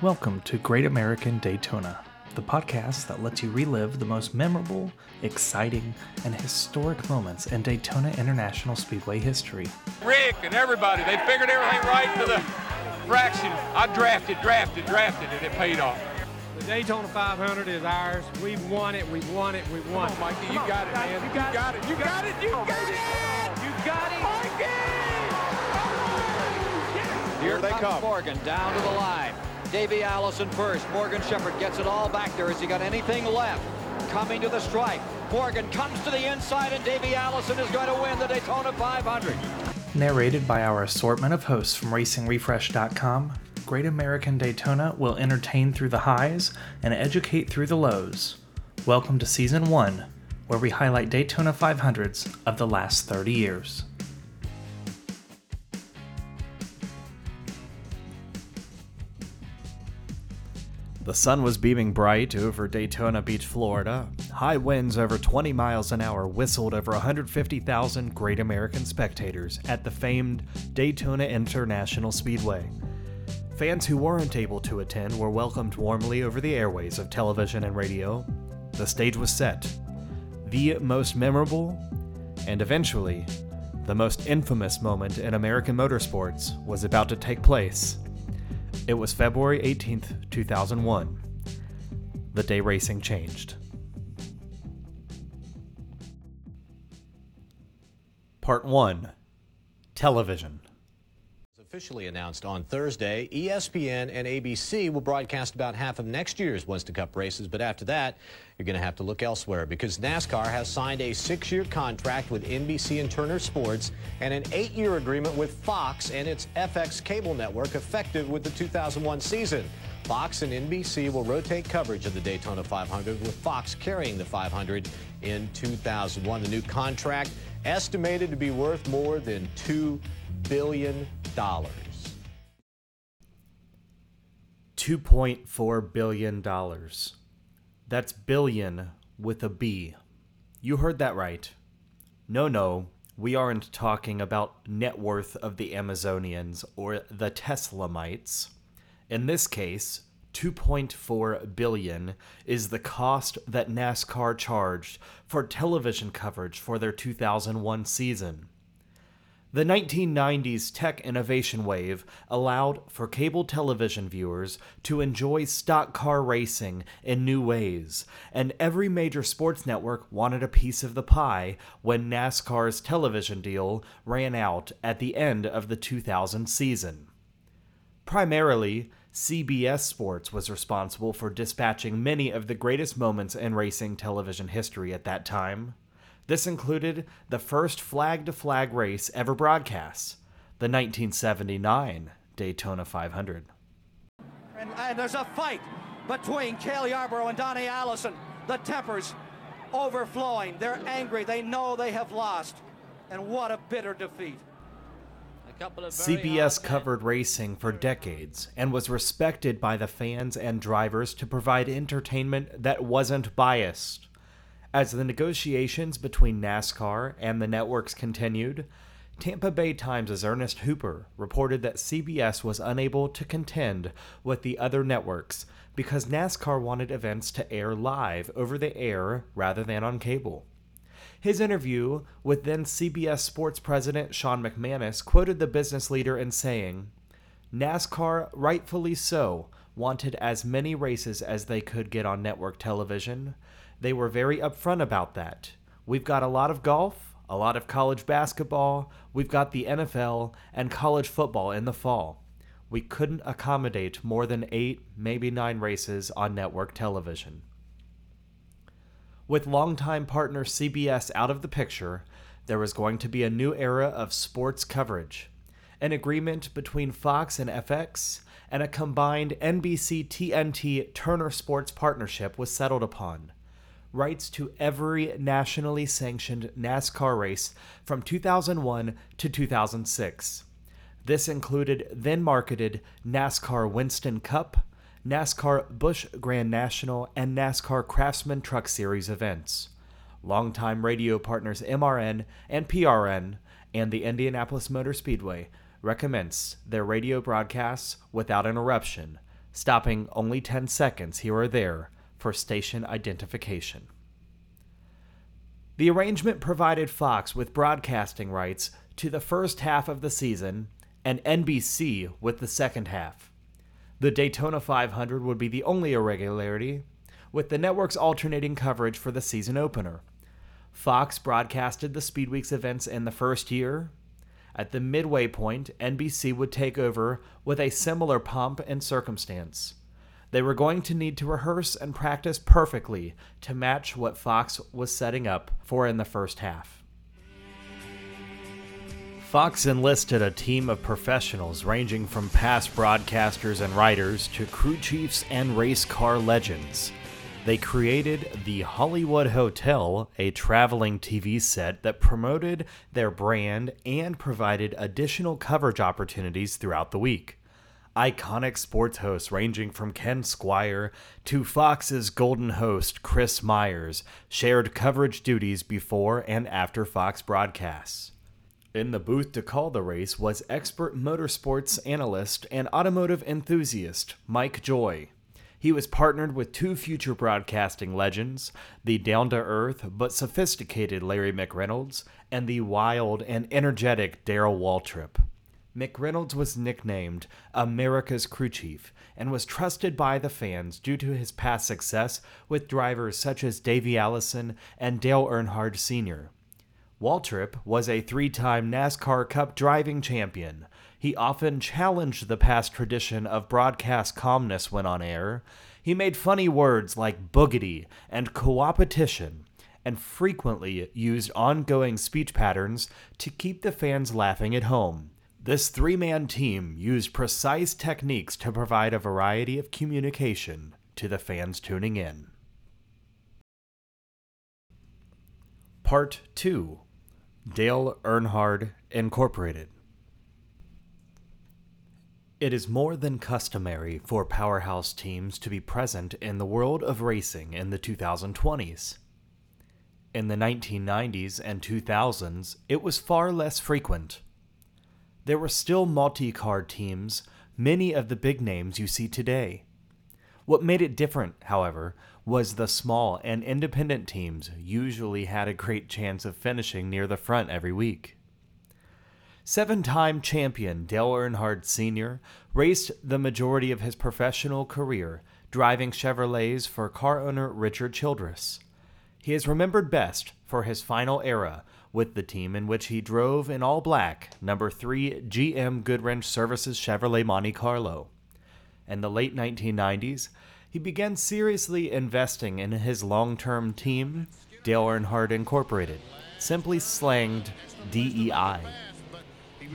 Welcome to Great American Daytona, the podcast that lets you relive the most memorable, exciting, and historic moments in Daytona International Speedway history. Rick and everybody, they figured everything right to the fraction. I drafted, drafted, drafted, and it paid off. The Daytona 500 is ours. We've won it. We've won it. We've won Come on, Mikey, you got it, man. You got it. You got it. You got it. You got it. Here they come. Morgan down to the line. Davey Allison first. Morgan Shepherd gets it all back there. Has he got anything left? Coming to the stripe. Morgan comes to the inside, and Davey Allison is going to win the Daytona 500. Narrated by our assortment of hosts from RacingRefresh.com, Great American Daytona will entertain through the highs and educate through the lows. Welcome to Season 1, where we highlight Daytona 500s of the last 30 years. The sun was beaming bright over Daytona Beach, Florida. High winds over 20 miles an hour whistled over 150,000 Great American spectators at the famed Daytona International Speedway. Fans who weren't able to attend were welcomed warmly over the airways of television and radio. The stage was set. The most memorable, and eventually, the most infamous moment in American motorsports was about to take place. It was February 18th, 2001. The day racing changed. Part 1 Television. Officially announced on Thursday, ESPN and ABC will broadcast about half of next year's Winston Cup races, but after that, you're going to have to look elsewhere because NASCAR has signed a six year contract with NBC and Turner Sports and an eight year agreement with Fox and its FX cable network effective with the 2001 season. Fox and NBC will rotate coverage of the Daytona 500 with Fox carrying the 500 in 2001. The new contract estimated to be worth more than $2 billion. $2.4 billion. That's billion with a B. You heard that right. No, no, we aren't talking about net worth of the Amazonians or the Teslamites. In this case, 2.4 billion is the cost that NASCAR charged for television coverage for their 2001 season. The 1990s tech innovation wave allowed for cable television viewers to enjoy stock car racing in new ways, and every major sports network wanted a piece of the pie when NASCAR's television deal ran out at the end of the 2000 season. Primarily, CBS Sports was responsible for dispatching many of the greatest moments in racing television history at that time. This included the first flag to flag race ever broadcast, the 1979 Daytona 500. And, and there's a fight between Cale Yarborough and Donnie Allison. The tempers overflowing. They're angry. They know they have lost. And what a bitter defeat. CBS covered racing for decades and was respected by the fans and drivers to provide entertainment that wasn't biased. As the negotiations between NASCAR and the networks continued, Tampa Bay Times' Ernest Hooper reported that CBS was unable to contend with the other networks because NASCAR wanted events to air live over the air rather than on cable. His interview with then CBS Sports president Sean McManus quoted the business leader in saying, NASCAR, rightfully so, wanted as many races as they could get on network television. They were very upfront about that. We've got a lot of golf, a lot of college basketball, we've got the NFL and college football in the fall. We couldn't accommodate more than eight, maybe nine races on network television. With longtime partner CBS out of the picture, there was going to be a new era of sports coverage. An agreement between Fox and FX and a combined NBC TNT Turner Sports partnership was settled upon. Rights to every nationally sanctioned NASCAR race from 2001 to 2006. This included then marketed NASCAR Winston Cup, NASCAR Busch Grand National, and NASCAR Craftsman Truck Series events. Longtime radio partners MRN and PRN and the Indianapolis Motor Speedway recommence their radio broadcasts without interruption, stopping only 10 seconds here or there for station identification. The arrangement provided Fox with broadcasting rights to the first half of the season and NBC with the second half. The Daytona 500 would be the only irregularity, with the network's alternating coverage for the season opener. Fox broadcasted the Speedweeks events in the first year. At the midway point, NBC would take over with a similar pomp and circumstance. They were going to need to rehearse and practice perfectly to match what Fox was setting up for in the first half. Fox enlisted a team of professionals ranging from past broadcasters and writers to crew chiefs and race car legends. They created the Hollywood Hotel, a traveling TV set that promoted their brand and provided additional coverage opportunities throughout the week. Iconic sports hosts ranging from Ken Squier to Fox's golden host Chris Myers shared coverage duties before and after Fox broadcasts. In the booth to call the race was expert motorsports analyst and automotive enthusiast Mike Joy. He was partnered with two future broadcasting legends, the down to earth but sophisticated Larry McReynolds and the wild and energetic Darrell Waltrip. McReynolds was nicknamed America's crew chief and was trusted by the fans due to his past success with drivers such as Davey Allison and Dale Earnhardt Sr. Waltrip was a three time NASCAR Cup driving champion, he often challenged the past tradition of broadcast calmness when on air. He made funny words like boogity and coopetition, and frequently used ongoing speech patterns to keep the fans laughing at home. This three man team used precise techniques to provide a variety of communication to the fans tuning in. Part 2 Dale Earnhardt Incorporated it is more than customary for powerhouse teams to be present in the world of racing in the 2020s. In the 1990s and 2000s, it was far less frequent. There were still multi car teams, many of the big names you see today. What made it different, however, was the small and independent teams usually had a great chance of finishing near the front every week. Seven time champion Dale Earnhardt Sr. raced the majority of his professional career driving Chevrolets for car owner Richard Childress. He is remembered best for his final era with the team in which he drove in all black number 3 GM Goodwrench Services Chevrolet Monte Carlo. In the late 1990s, he began seriously investing in his long term team, Dale Earnhardt Incorporated, simply slanged DEI.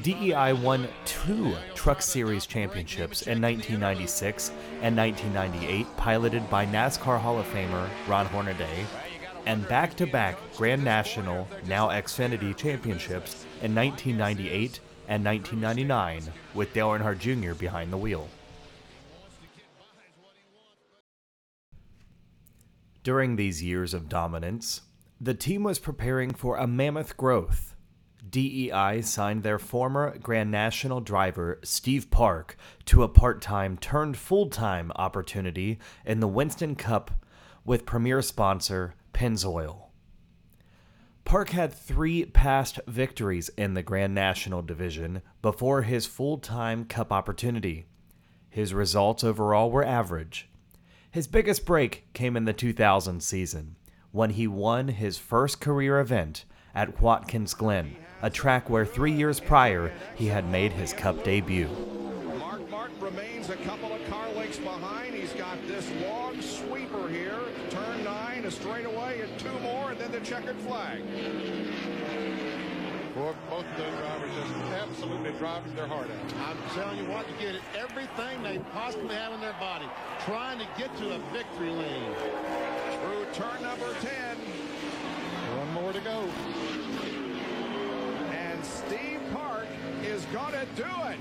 DEI won two Truck Series championships in 1996 and 1998, piloted by NASCAR Hall of Famer Ron Hornaday, and back to back Grand National, now Xfinity championships in 1998 and 1999, with Dale Earnhardt Jr. behind the wheel. During these years of dominance, the team was preparing for a mammoth growth DEI signed their former Grand National driver Steve Park to a part time turned full time opportunity in the Winston Cup with premier sponsor Pennzoil. Park had three past victories in the Grand National division before his full time Cup opportunity. His results overall were average. His biggest break came in the 2000 season when he won his first career event at Watkins Glen a track where three years prior he had made his Cup debut. Mark Martin remains a couple of car lengths behind. A straightaway, and two more, and then the checkered flag. Boy, both of those drivers just absolutely driving their heart out. I'm telling you what, you get everything they possibly have in their body, trying to get to the victory lane. Through turn number 10. One more to go. And Steve Park is going to do it.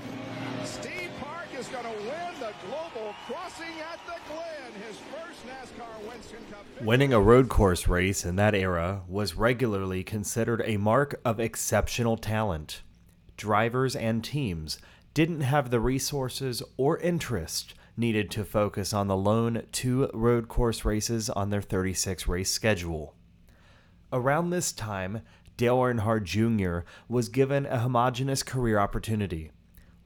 Steve Park is going to win the Global Crossing at the Glen, his first NASCAR Winston Cup. Winning a road course race in that era was regularly considered a mark of exceptional talent. Drivers and teams didn't have the resources or interest needed to focus on the lone two road course races on their 36 race schedule. Around this time, Dale Earnhardt Jr. was given a homogenous career opportunity.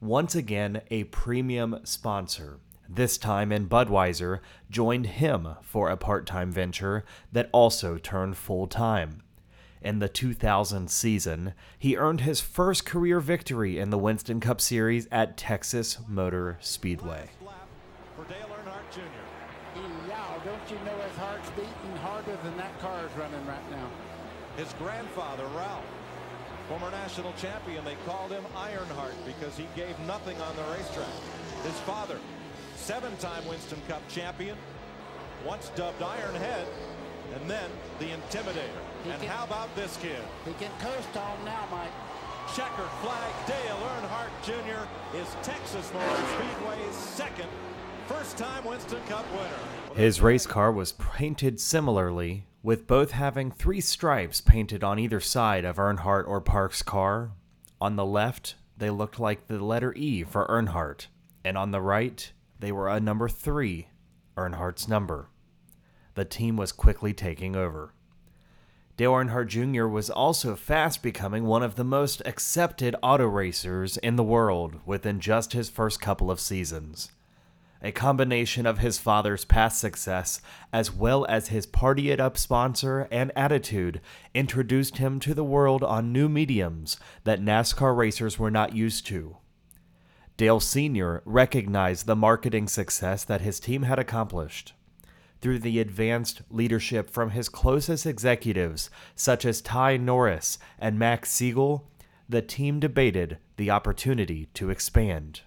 Once again, a premium sponsor, this time in Budweiser, joined him for a part time venture that also turned full time. In the 2000 season, he earned his first career victory in the Winston Cup Series at Texas Motor Speedway. For Dale Earnhardt Jr. Yeah, don't you know his heart's beating harder than that car is running right now? His grandfather, Ralph, former national champion, they called him Ironheart because he gave nothing on the racetrack. His father, seven-time Winston Cup champion, once dubbed Ironhead, and then the Intimidator. He and can- how about this kid? He can coast on now, Mike. Checkered flag, Dale Earnhardt Jr. is Texas Motor Speedway's second first-time Winston Cup winner. His race car was painted similarly, with both having three stripes painted on either side of Earnhardt or Park's car. On the left, they looked like the letter E for Earnhardt, and on the right, they were a number three, Earnhardt's number. The team was quickly taking over. Dale Earnhardt Jr. was also fast becoming one of the most accepted auto racers in the world within just his first couple of seasons. A combination of his father's past success, as well as his party it up sponsor and attitude, introduced him to the world on new mediums that NASCAR racers were not used to. Dale Sr. recognized the marketing success that his team had accomplished. Through the advanced leadership from his closest executives, such as Ty Norris and Max Siegel, the team debated the opportunity to expand.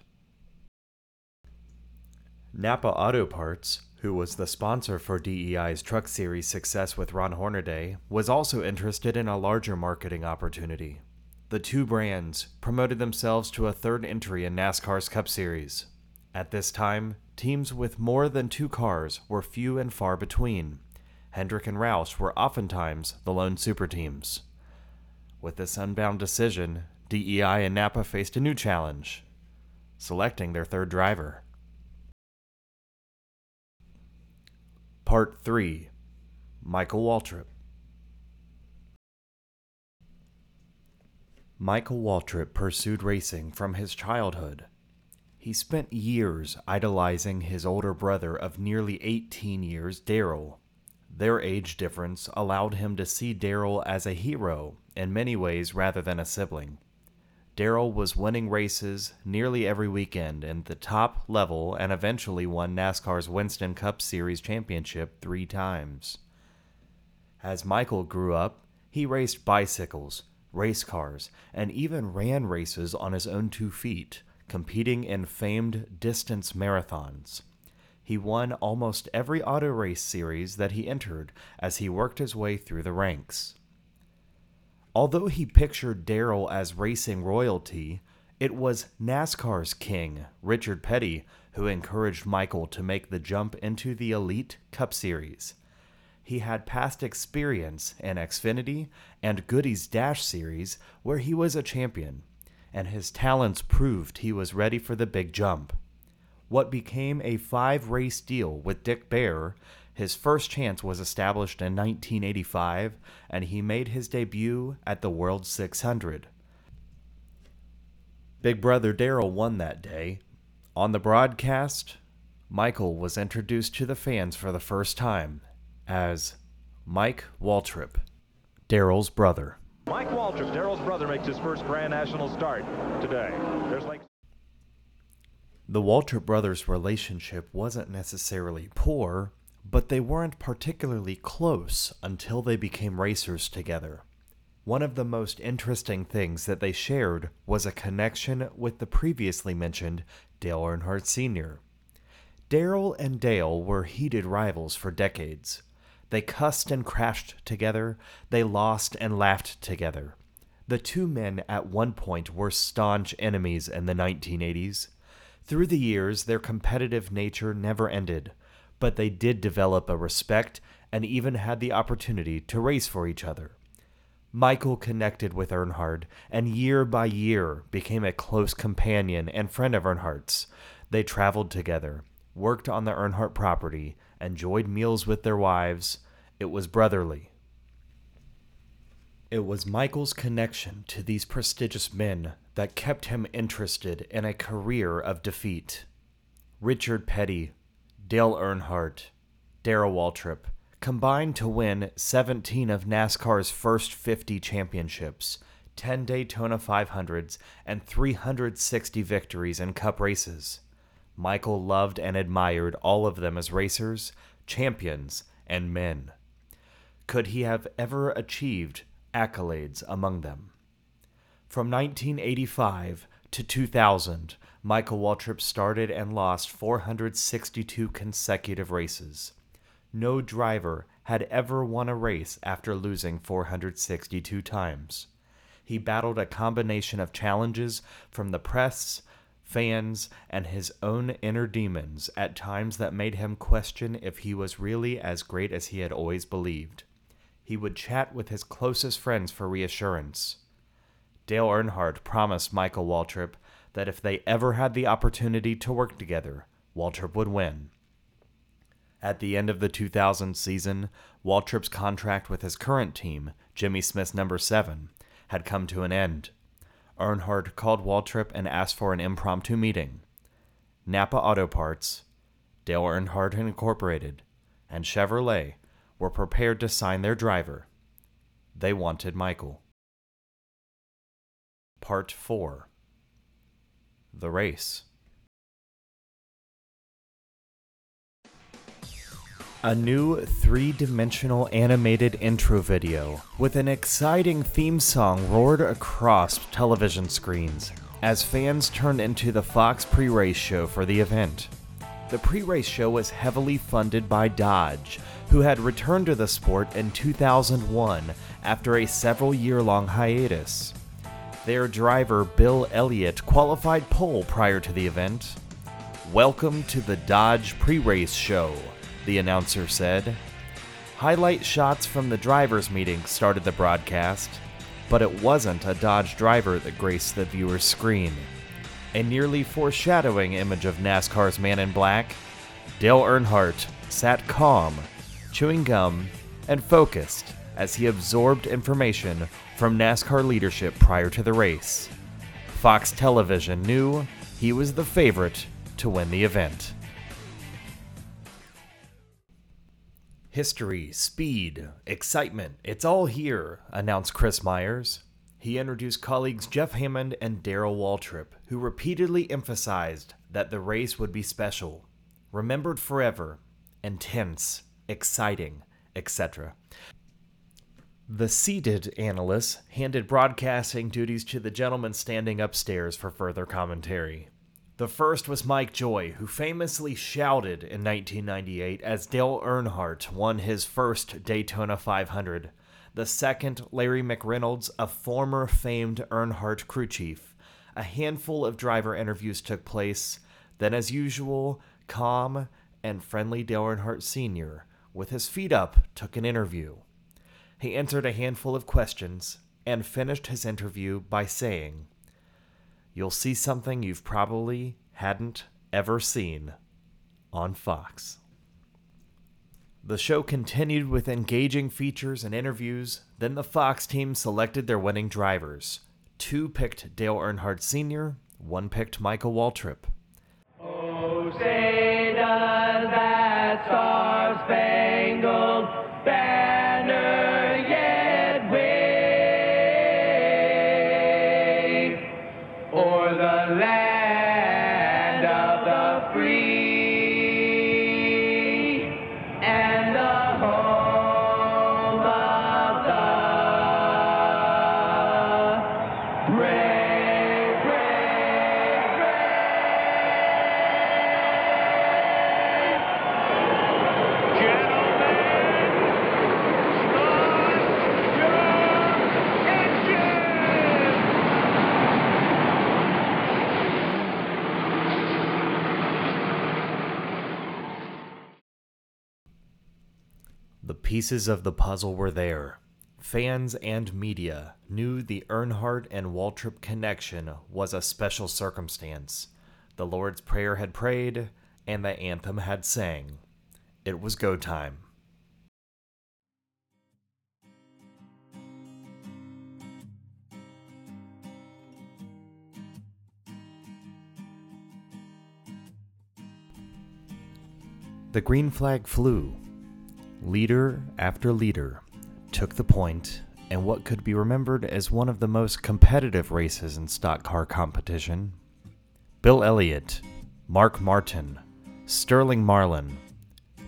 Napa Auto Parts, who was the sponsor for DEI's Truck Series success with Ron Hornaday, was also interested in a larger marketing opportunity. The two brands promoted themselves to a third entry in NASCAR's Cup Series. At this time, teams with more than two cars were few and far between. Hendrick and Roush were oftentimes the lone super teams. With this unbound decision, DEI and Napa faced a new challenge selecting their third driver. Part 3 Michael Waltrip. Michael Waltrip pursued racing from his childhood. He spent years idolizing his older brother of nearly 18 years, Darrell. Their age difference allowed him to see Darrell as a hero in many ways rather than a sibling. Darrell was winning races nearly every weekend in the top level and eventually won NASCAR's Winston Cup Series championship three times. As Michael grew up, he raced bicycles, race cars, and even ran races on his own two feet, competing in famed distance marathons. He won almost every auto race series that he entered as he worked his way through the ranks. Although he pictured Darrell as racing royalty, it was NASCAR's king, Richard Petty, who encouraged Michael to make the jump into the Elite Cup Series. He had past experience in Xfinity and Goody's Dash Series, where he was a champion, and his talents proved he was ready for the big jump. What became a five race deal with Dick Bahre his first chance was established in 1985, and he made his debut at the World 600. Big Brother Darrell won that day. On the broadcast, Michael was introduced to the fans for the first time as Mike Waltrip, Darrell's brother. Mike Waltrip, Darrell's brother, makes his first Grand National start today. There's Lake. The Waltrip brothers' relationship wasn't necessarily poor, but they weren't particularly close until they became racers together. One of the most interesting things that they shared was a connection with the previously mentioned Dale Earnhardt Sr. Darrell and Dale were heated rivals for decades. They cussed and crashed together, they lost and laughed together. The two men at one point were staunch enemies in the 1980s. Through the years, their competitive nature never ended, but they did develop a respect and even had the opportunity to race for each other. Michael connected with Earnhardt and year by year became a close companion and friend of Earnhardt's. They traveled together, worked on the Earnhardt property, enjoyed meals with their wives. It was brotherly. It was Michael's connection to these prestigious men that kept him interested in a career of defeat. Richard Petty, Dale Earnhardt, Darrell Waltrip combined to win 17 of NASCAR's first 50 championships, 10 Daytona 500s, and 360 victories in cup races. Michael loved and admired all of them as racers, champions, and men. Could he have ever achieved accolades among them? From 1985 to 2000, Michael Waltrip started and lost 462 consecutive races. No driver had ever won a race after losing 462 times. He battled a combination of challenges from the press, fans, and his own inner demons at times that made him question if he was really as great as he had always believed. He would chat with his closest friends for reassurance. Dale Earnhardt promised Michael Waltrip that if they ever had the opportunity to work together, Waltrip would win. At the end of the 2000 season, Waltrip's contract with his current team, Jimmy Smith's number 7, had come to an end. Earnhardt called Waltrip and asked for an impromptu meeting. Napa Auto Parts, Dale Earnhardt Incorporated, and Chevrolet were prepared to sign their driver. They wanted Michael. Part 4 The Race A new three dimensional animated intro video with an exciting theme song roared across television screens as fans turned into the Fox pre race show for the event. The pre race show was heavily funded by Dodge, who had returned to the sport in 2001 after a several year long hiatus. Their driver, Bill Elliott, qualified pole prior to the event. Welcome to the Dodge pre race show the announcer said. Highlight shots from the drivers' meeting started the broadcast, but it wasn't a Dodge driver that graced the viewer's screen. A nearly foreshadowing image of NASCAR's Man in Black, Dale Earnhardt sat calm, chewing gum, and focused as he absorbed information from NASCAR leadership prior to the race. Fox Television knew he was the favorite to win the event. History, speed, excitement, it's all here, announced Chris Myers. He introduced colleagues Jeff Hammond and Darrell Waltrip, who repeatedly emphasized that the race would be special, remembered forever, intense, exciting, etc. The seated analysts handed broadcasting duties to the gentleman standing upstairs for further commentary. The first was Mike Joy, who famously shouted in 1998 as Dale Earnhardt won his first Daytona 500. The second, Larry McReynolds, a former famed Earnhardt crew chief. A handful of driver interviews took place. Then, as usual, calm and friendly Dale Earnhardt Sr., with his feet up, took an interview. He answered a handful of questions and finished his interview by saying, you'll see something you've probably hadn't ever seen on Fox. The show continued with engaging features and interviews. Then the Fox team selected their winning drivers. Two picked Dale Earnhardt Sr., one picked Michael Waltrip. Pieces of the puzzle were there. Fans and media knew the Earnhardt and Waltrip connection was a special circumstance. The Lord's Prayer had prayed, and the anthem had sang. It was go time. The green flag flew. Leader after leader took the point, and what could be remembered as one of the most competitive races in stock car competition. Bill Elliott, Mark Martin, Sterling Marlin,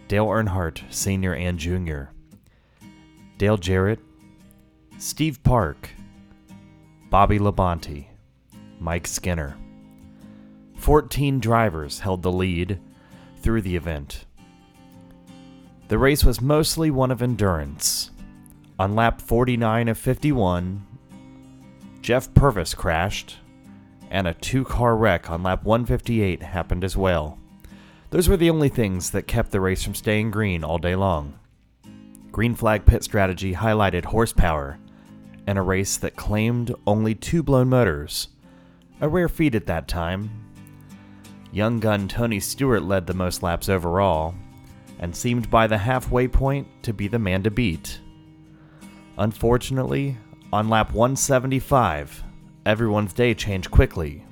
Dale Earnhardt Sr. and Jr., Dale Jarrett, Steve Park, Bobby Labonte, Mike Skinner. 14 drivers held the lead through the event. The race was mostly one of endurance. On lap 49 of 51, Jeff Purvis crashed, and a two car wreck on lap 158 happened as well. Those were the only things that kept the race from staying green all day long. Green flag pit strategy highlighted horsepower in a race that claimed only two blown motors, a rare feat at that time. Young gun Tony Stewart led the most laps overall, and seemed by the halfway point to be the man to beat. Unfortunately, on lap 175, everyone's day changed quickly.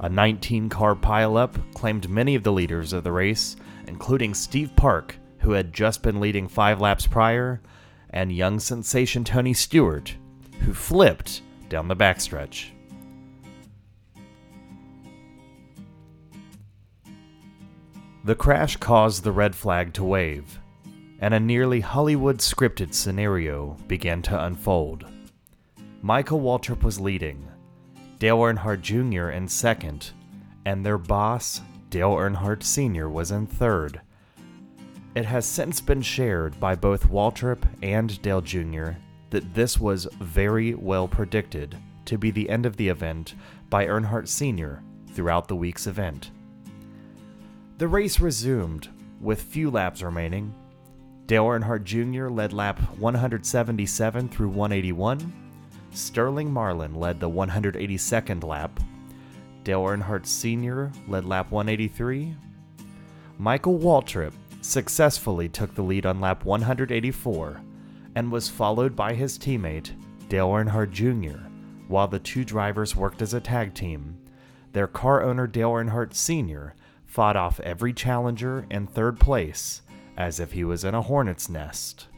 A 19 car pileup claimed many of the leaders of the race, including Steve Park, who had just been leading five laps prior, and young sensation Tony Stewart, who flipped down the backstretch. The crash caused the red flag to wave, and a nearly Hollywood scripted scenario began to unfold. Michael Waltrip was leading, Dale Earnhardt Jr. in second, and their boss, Dale Earnhardt Sr., was in third. It has since been shared by both Waltrip and Dale Jr. that this was very well predicted to be the end of the event by Earnhardt Sr. throughout the week's event. The race resumed, with few laps remaining. Dale Earnhardt Jr. led lap 177 through 181. Sterling Marlin led the 182nd lap. Dale Earnhardt Sr. led lap 183. Michael Waltrip successfully took the lead on lap 184 and was followed by his teammate, Dale Earnhardt Jr., while the two drivers worked as a tag team. Their car owner, Dale Earnhardt Sr., fought off every challenger in third place as if he was in a hornet's nest.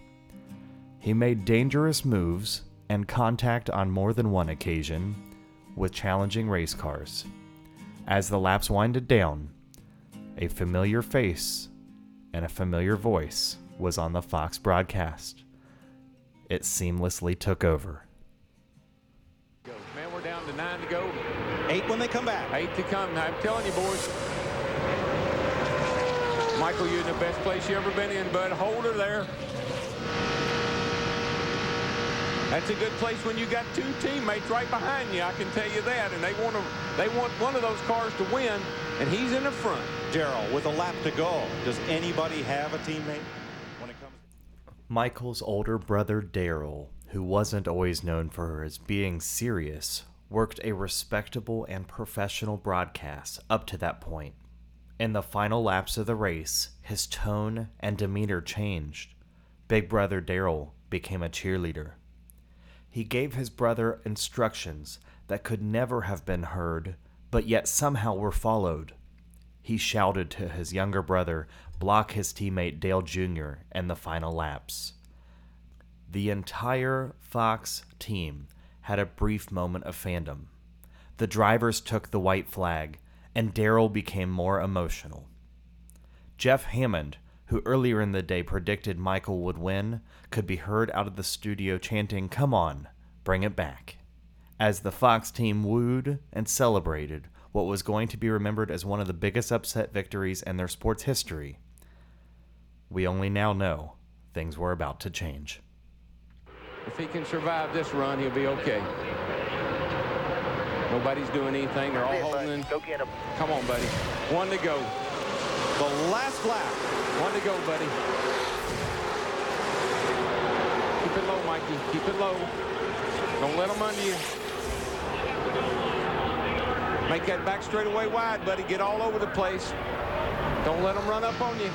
He made dangerous moves and contact on more than one occasion with challenging race cars. As the laps winded down, a familiar face and a familiar voice was on the Fox broadcast. It seamlessly took over. Man, we're down to nine to go. Eight when they come back. Eight to come. I'm telling you, boys. Michael, you're in the best place you ever been in, bud. Hold her there. That's a good place when you got two teammates right behind you. I can tell you that, and they want to, they want one of those cars to win, and he's in the front. Darrell, with a lap to go, does anybody have a teammate when it comes? Michael's older brother Darrell, who wasn't always known for his being serious, worked a respectable and professional broadcast up to that point. In the final laps of the race, his tone and demeanor changed. Big brother Darrell became a cheerleader. He gave his brother instructions that could never have been heard, but yet somehow were followed. He shouted to his younger brother, block his teammate Dale Jr. in the final laps. The entire Fox team had a brief moment of fandom. The drivers took the white flag, and Darrell became more emotional. Jeff Hammond, who earlier in the day predicted Michael would win, could be heard out of the studio chanting, Come on, bring it back. As the Fox team wooed and celebrated what was going to be remembered as one of the biggest upset victories in their sports history, we only now know things were about to change. If he can survive this run, he'll be okay. Nobody's doing anything. They're all holding in. Go get him. Come on, buddy. One to go. The last lap. One to go, buddy. Keep it low, Mikey. Keep it low. Don't let them under you. Make that back straightaway wide, buddy. Get all over the place. Don't let them run up on you.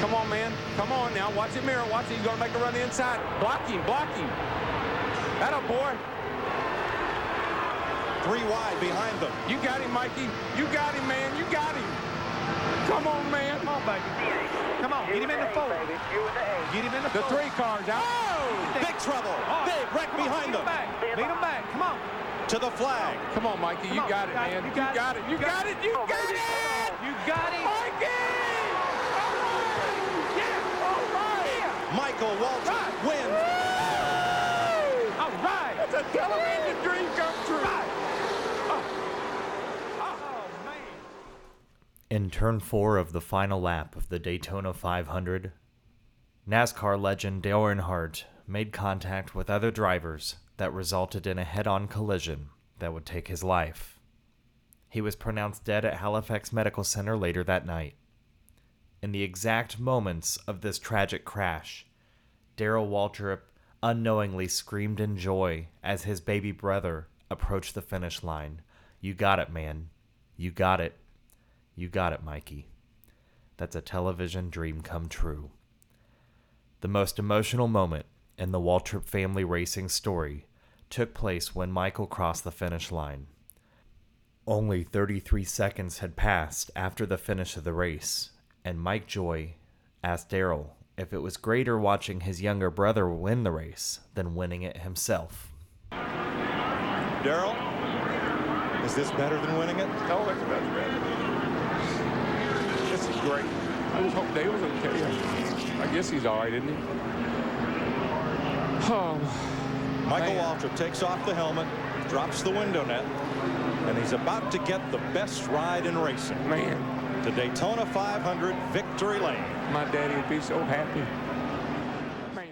Come on, man. Come on now. Watch it, mirror. Watch it. He's going to make a run inside. Block him. Block him. That boy. Three wide behind them. You got him, Mikey. You got him, man. You got him. Come on, man. Come on, baby. Come on, get him in the four. Get him in the The three cars out. Oh! Big trouble. Oh. Big wreck Come on, behind beat them. him back. Beat him back. Come on. To the flag. Come on, Mikey. You on. got it, man. You got it. You got it. You got it. You got it. Mikey! Yeah, all right. Michael Waltrip Right. wins. All right. That's a television dream come true. Oh, man. In turn four of the final lap of the Daytona 500, NASCAR legend Dale Earnhardt made contact with other drivers that resulted in a head on collision that would take his life. He was pronounced dead at Halifax Medical Center later that night. In the exact moments of this tragic crash, Darrell Waltrip unknowingly screamed in joy as his baby brother approached the finish line. You got it, man. You got it. You got it, Mikey. That's a television dream come true. The most emotional moment in the Waltrip family racing story took place when Michael crossed the finish line. Only 33 seconds had passed after the finish of the race, and Mike Joy asked Darrell if it was greater watching his younger brother win the race than winning it himself. Darrell, is this better than winning it? Oh, it's better, better. This is great. I just hope Dale's okay. I guess he's all right, isn't he? Oh, Michael Man. Waltrip takes off the helmet, drops the window net, and he's about to get the best ride in racing. man. The Daytona 500 Victory Lane. My daddy would be so happy. Man.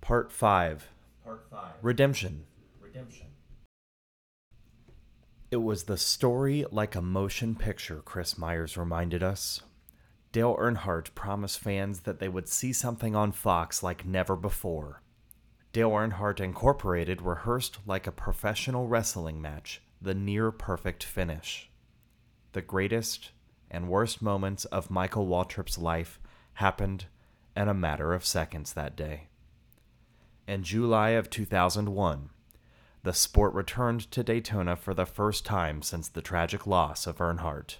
Part 5 Part 5 Redemption. Redemption. It was the story like a motion picture, Chris Myers reminded us. Dale Earnhardt promised fans that they would see something on Fox like never before. Dale Earnhardt Incorporated rehearsed like a professional wrestling match, the near perfect finish. The greatest and worst moments of Michael Waltrip's life happened in a matter of seconds that day. In July of 2001, the sport returned to Daytona for the first time since the tragic loss of Earnhardt.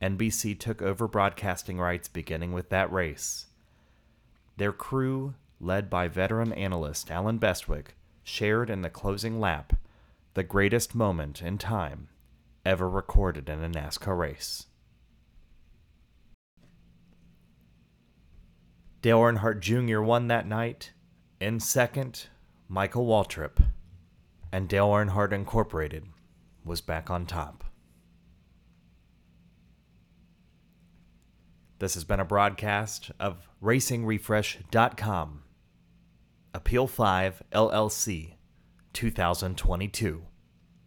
NBC took over broadcasting rights beginning with that race. Their crew, led by veteran analyst Allen Bestwick, shared in the closing lap the greatest moment in time ever recorded in a NASCAR race. Dale Earnhardt Jr. won that night. In second, Michael Waltrip. And Dale Earnhardt Incorporated was back on top. This has been a broadcast of RacingRefresh.com. Appeal 5 LLC 2022.